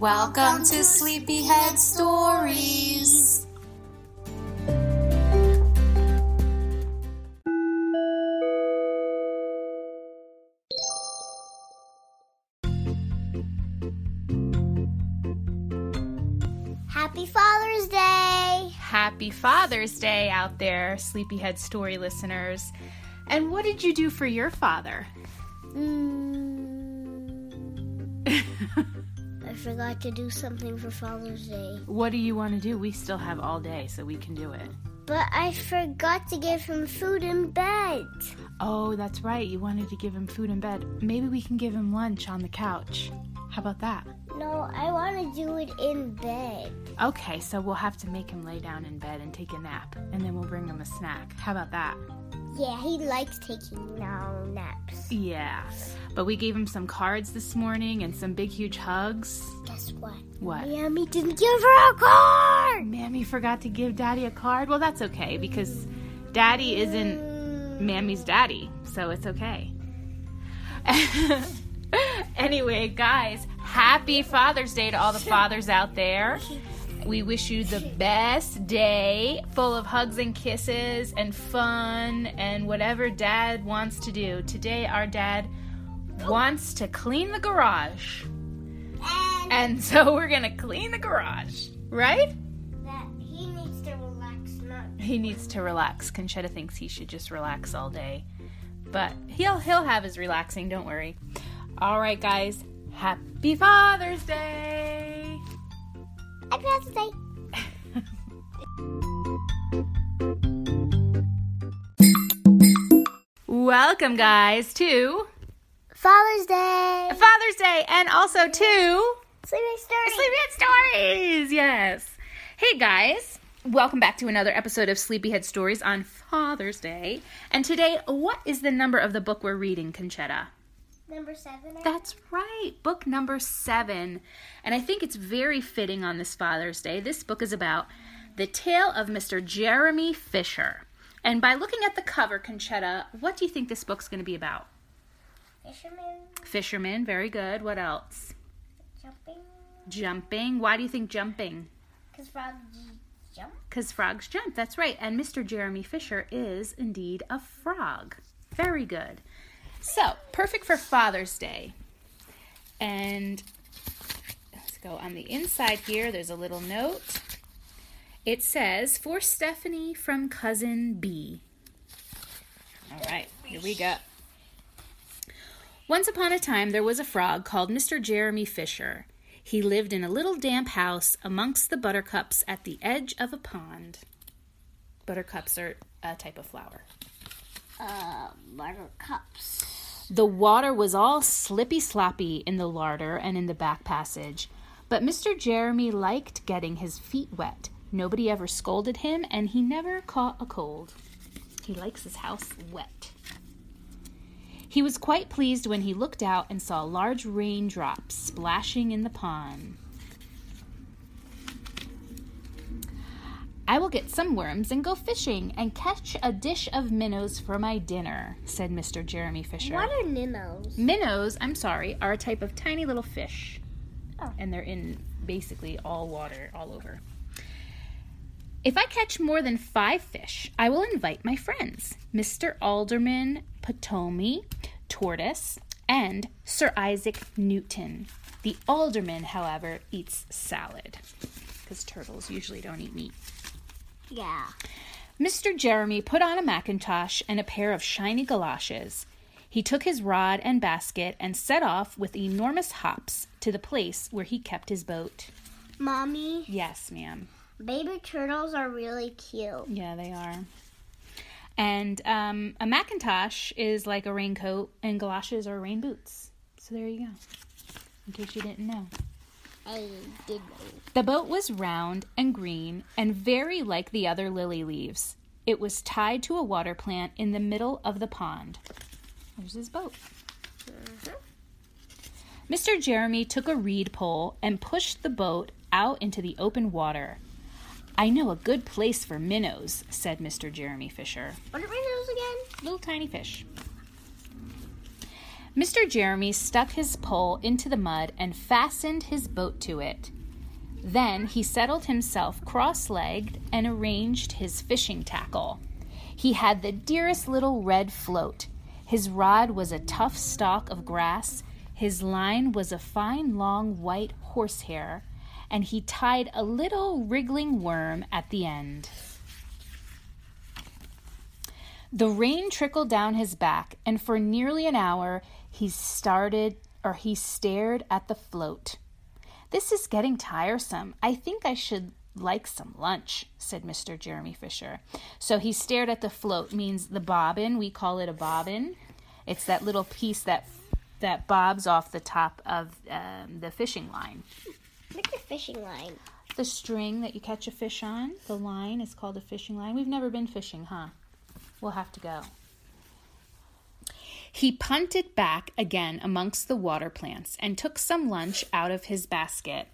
Welcome to Sleepyhead Stories. Happy Father's Day! Happy Father's Day out there, Sleepyhead Story listeners. And what did you do for your father? Mm, I forgot to do something for Father's Day. What do you want to do? We still have all day, so we can do it. But I forgot to give him food in bed. Oh, that's right. You wanted to give him food in bed. Maybe we can give him lunch on the couch. How about that? No, I want to do it in bed. Okay, so we'll have to make him lay down in bed and take a nap, and then we'll bring him a snack. How about that? Yeah, he likes taking long naps. Yeah. But we gave him some cards this morning and some big, huge hugs. Guess what? What? Mommy didn't give her a card! Mammy forgot to give Daddy a card? Well, that's okay because Daddy isn't Mm, Mammy's daddy, so it's okay. anyway, guys, happy Father's Day to all the fathers out there. We wish you the best day full of hugs and kisses and fun and whatever dad wants to do. Today, our dad wants to clean the garage. and And so we're going to clean the garage, right? he needs to relax, not He needs to relax. Conchetta thinks he should just relax all day. But he'll he'll have his relaxing, don't worry. All right, guys. Happy Father's Day. Happy Father's Day. Welcome guys to Father's Day. Father's Day and also to Sleeping Story. Sleepyhead Stories. Yes. Hey guys. Welcome back to another episode of Sleepyhead Stories on Father's Day. And today, what is the number of the book we're reading, Conchetta? Number seven. I That's right, book number seven. And I think it's very fitting on this Father's Day. This book is about the tale of Mr. Jeremy Fisher. And by looking at the cover, Conchetta, what do you think this book's going to be about? Fisherman Fisherman, very good. What else? jumping. Jumping. Why do you think jumping? Because frogs jump. Because frogs jump. That's right. And Mr. Jeremy Fisher is indeed a frog. Very good. So, perfect for Father's Day. And let's go on the inside here. There's a little note. It says, For Stephanie from Cousin B. All right, here we go. Once upon a time, there was a frog called Mr. Jeremy Fisher. He lived in a little damp house amongst the buttercups at the edge of a pond. Buttercups are a type of flower. Uh, buttercups. The water was all slippy sloppy in the larder and in the back passage, but Mr. Jeremy liked getting his feet wet. Nobody ever scolded him, and he never caught a cold. He likes his house wet. He was quite pleased when he looked out and saw large raindrops splashing in the pond. I will get some worms and go fishing and catch a dish of minnows for my dinner, said Mr. Jeremy Fisher. What are minnows? Minnows, I'm sorry, are a type of tiny little fish. Oh. And they're in basically all water, all over. If I catch more than five fish, I will invite my friends, Mr. Alderman Ptolemy, Tortoise, and Sir Isaac Newton. The alderman, however, eats salad because turtles usually don't eat meat. Yeah. Mr. Jeremy put on a mackintosh and a pair of shiny galoshes. He took his rod and basket and set off with enormous hops to the place where he kept his boat. Mommy, Yes, ma'am. baby turtles are really cute. Yeah, they are. And um, a mackintosh is like a raincoat, and galoshes are rain boots. So there you go. In case you didn't know. I did. The boat was round and green and very like the other lily leaves. It was tied to a water plant in the middle of the pond. There's his boat. Mm-hmm. Mr. Jeremy took a reed pole and pushed the boat out into the open water. I know a good place for minnows, said Mr. Jeremy Fisher. What are minnows again? Little tiny fish. Mr. Jeremy stuck his pole into the mud and fastened his boat to it. Then he settled himself cross legged and arranged his fishing tackle. He had the dearest little red float. His rod was a tough stalk of grass, his line was a fine long white horsehair, and he tied a little wriggling worm at the end. The rain trickled down his back, and for nearly an hour he started or he stared at the float. This is getting tiresome. I think I should like some lunch, said Mr. Jeremy Fisher. So he stared at the float, means the bobbin. We call it a bobbin. It's that little piece that that bobs off the top of um, the fishing line. What's a fishing line? The string that you catch a fish on, the line is called a fishing line. We've never been fishing, huh? We'll have to go. He punted back again amongst the water plants and took some lunch out of his basket.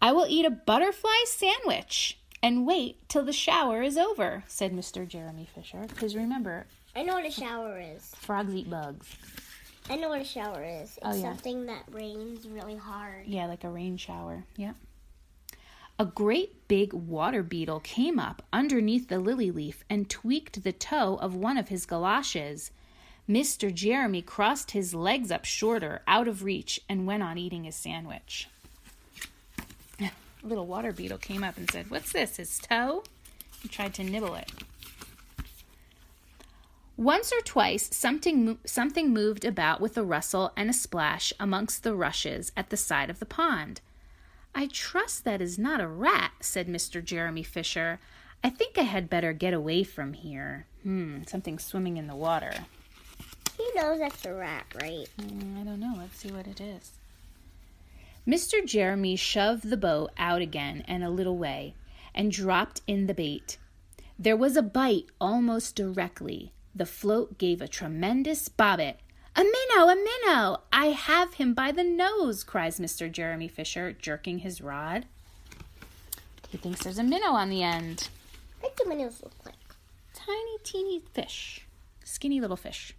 I will eat a butterfly sandwich and wait till the shower is over, said Mr. Jeremy Fisher. Because remember, I know what a shower is. frogs eat bugs. I know what a shower is. It's Oh, yeah. something that rains really hard. Yeah, like a rain shower. Yep. A great big water beetle came up underneath the lily leaf and tweaked the toe of one of his galoshes. Mr. Jeremy crossed his legs up shorter, out of reach, and went on eating his sandwich. A little water beetle came up and said, What's this, his toe? He tried to nibble it. Once or twice, something, something moved about with a rustle and a splash amongst the rushes at the side of the pond. I trust that is not a rat, said Mr. Jeremy Fisher. I think I had better get away from here. Hmm, something swimming in the water. He knows that's a rat, right? Mm, I don't know. Let's see what it is. Mr. Jeremy shoved the boat out again and a little way and dropped in the bait. There was a bite almost directly. The float gave a tremendous bobbit. A minnow, a minnow! I have him by the nose, cries Mr. Jeremy Fisher, jerking his rod. He thinks there's a minnow on the end. What do minnows look like? Tiny, teeny fish. Skinny little fish.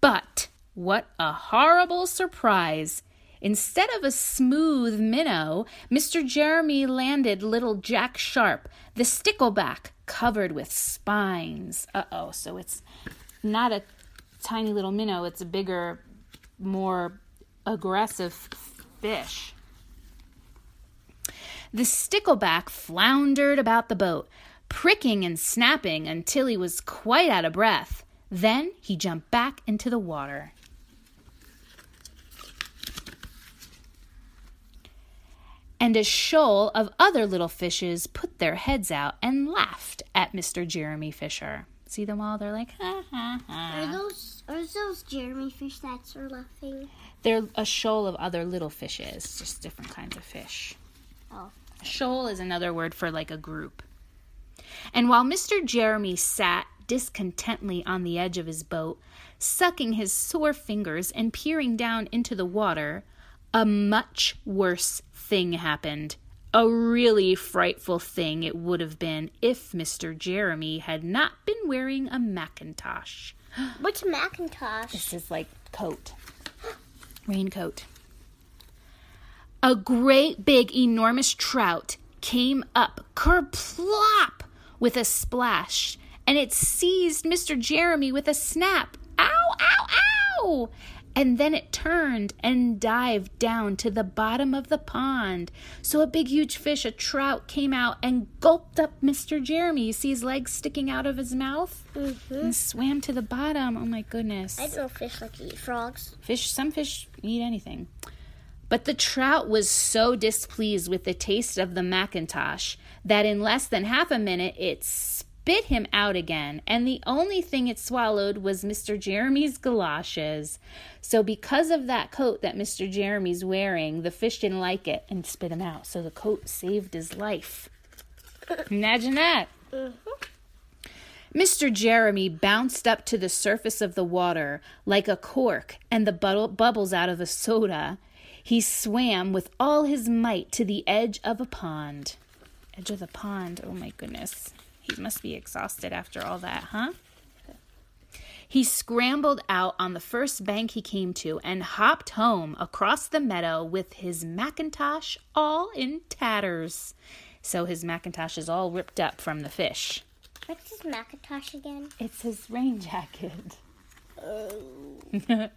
But what a horrible surprise! Instead of a smooth minnow, Mr. Jeremy landed little Jack Sharp, the stickleback, covered with spines. Uh oh, so it's not a tiny little minnow, it's a bigger, more aggressive fish. The stickleback floundered about the boat, pricking and snapping until he was quite out of breath. Then he jumped back into the water. And a shoal of other little fishes put their heads out and laughed at Mr. Jeremy Fisher. See them all? They're like, ha ha Are those are those Jeremy fish that's are laughing? They're a shoal of other little fishes, just different kinds of fish. Oh. A shoal is another word for like a group. And while Mr. Jeremy sat discontently on the edge of his boat, sucking his sore fingers and peering down into the water, a much worse thing happened. A really frightful thing it would have been if Mr. Jeremy had not been wearing a Macintosh. What's a Macintosh? This is like coat, raincoat. A great big enormous trout came up kerplop with a splash, and it seized Mr. Jeremy with a snap. Ow, ow, ow! And then it turned and dived down to the bottom of the pond. So a big, huge fish, a trout, came out and gulped up Mr. Jeremy. You see his legs sticking out of his mouth? Mm-hmm. And swam to the bottom. Oh my goodness. I know fish like to eat frogs. Fish, some fish eat anything. But the trout was so displeased with the taste of the Macintosh that in less than half a minute it spit him out again, and the only thing it swallowed was Mr. Jeremy's galoshes. So, because of that coat that Mr. Jeremy's wearing, the fish didn't like it and spit him out. So, the coat saved his life. Imagine that. Mm-hmm. Mr. Jeremy bounced up to the surface of the water like a cork and the bu- bubbles out of a soda. He swam with all his might to the edge of a pond. Edge of the pond. Oh my goodness. He must be exhausted after all that, huh? He scrambled out on the first bank he came to and hopped home across the meadow with his mackintosh all in tatters. So his mackintosh is all ripped up from the fish. What's his Macintosh again? It's his rain jacket. Oh.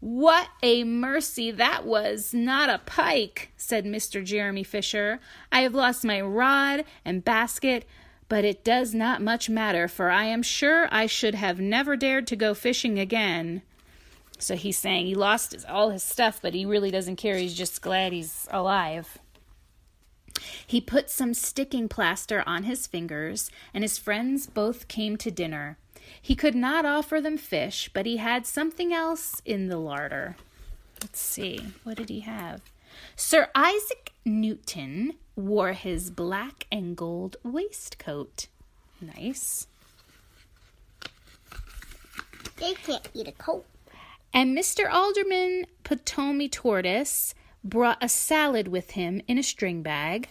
what a mercy that was, not a pike, said Mr. Jeremy Fisher. I have lost my rod and basket, but it does not much matter, for I am sure I should have never dared to go fishing again. So he's saying he lost his, all his stuff, but he really doesn't care. He's just glad he's alive. He put some sticking plaster on his fingers, and his friends both came to dinner. He could not offer them fish, but he had something else in the larder. Let's see, what did he have? Sir Isaac Newton wore his black and gold waistcoat. Nice. They can't eat a coat. And Mr. Alderman Ptolemy Tortoise brought a salad with him in a string bag.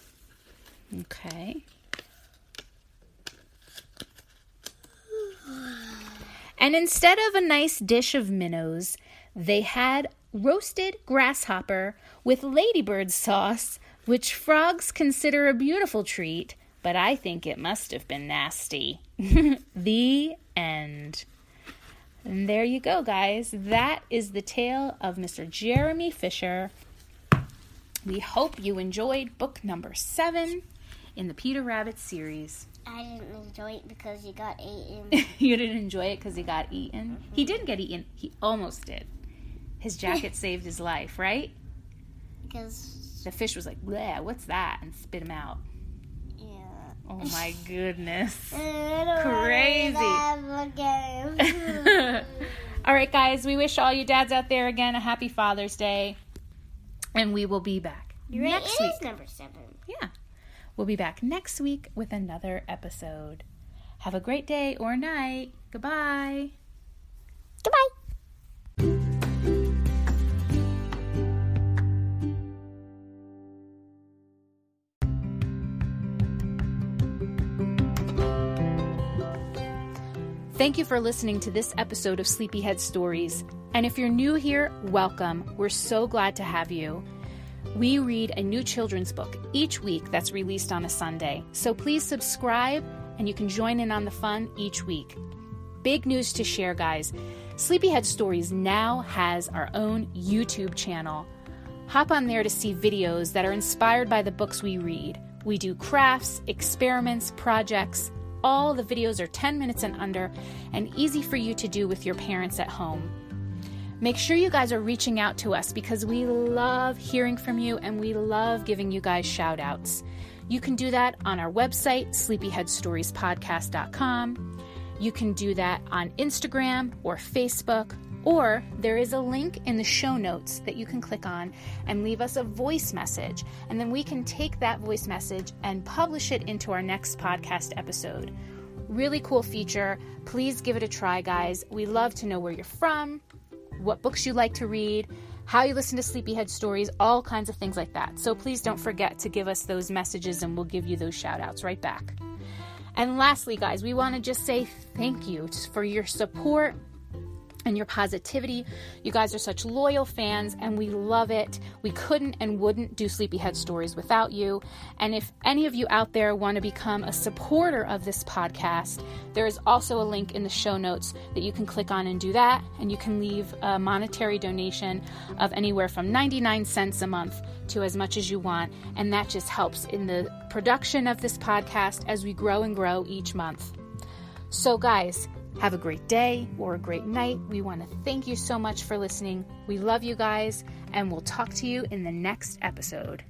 Okay. And instead of a nice dish of minnows, they had roasted grasshopper with ladybird sauce, which frogs consider a beautiful treat, but I think it must have been nasty. the end. And there you go, guys. That is the tale of Mr. Jeremy Fisher. We hope you enjoyed book number seven in the Peter Rabbit series. I didn't enjoy it because he got eaten. you didn't enjoy it because he got eaten? He didn't get eaten. He almost did. His jacket saved his life, right? Because, The fish was like, what's that? And spit him out. yeah. Oh my goodness. Crazy. all right, guys, we wish all you dads out there again a happy Father's Day. And we will be back Right, next it week. number seven. Yeah. We'll be back next week with another episode. Have a great day or night. Goodbye. Goodbye. Thank you for listening to this episode of Sleepyhead Stories. And if you're new here, welcome. We're so glad to have you. We read a new children's book each week that's released on a Sunday. So please subscribe and you can join in on the fun each week. Big news to share, guys. Sleepyhead Stories now has our own YouTube channel. Hop on there to see videos that are inspired by the books we read. We do crafts, experiments, projects. All the videos are 10 minutes and under and easy for you to do with your parents at home. Make sure you guys are reaching out to us because we love hearing from you and we love giving you guys shout outs. You can do that on our website, sleepyheadstoriespodcast.com. You can do that on Instagram or Facebook, or there is a link in the show notes that you can click on and leave us a voice message. And then we can take that voice message and publish it into our next podcast episode. Really cool feature. Please give it a try, guys. We love to know where you're from, what books you like to read, how you listen to Sleepyhead stories, all kinds of things like that. So please don't forget to give us those messages and we'll give you those shout outs right back. And lastly, guys, we want to just say thank you for your support and your positivity. You guys are such loyal fans and we love it. We couldn't and wouldn't do Sleepyhead Stories without you. And if any of you out there want to become a supporter of this podcast, there is also a link in the show notes that you can click on and do that. And you can leave a monetary donation of anywhere from 99 cents a month to as much as you want. And that just helps in the production of this podcast as we grow and grow each month. So, guys, have a great day or a great night. We want to thank you so much for listening. We love you guys, and we'll talk to you in the next episode.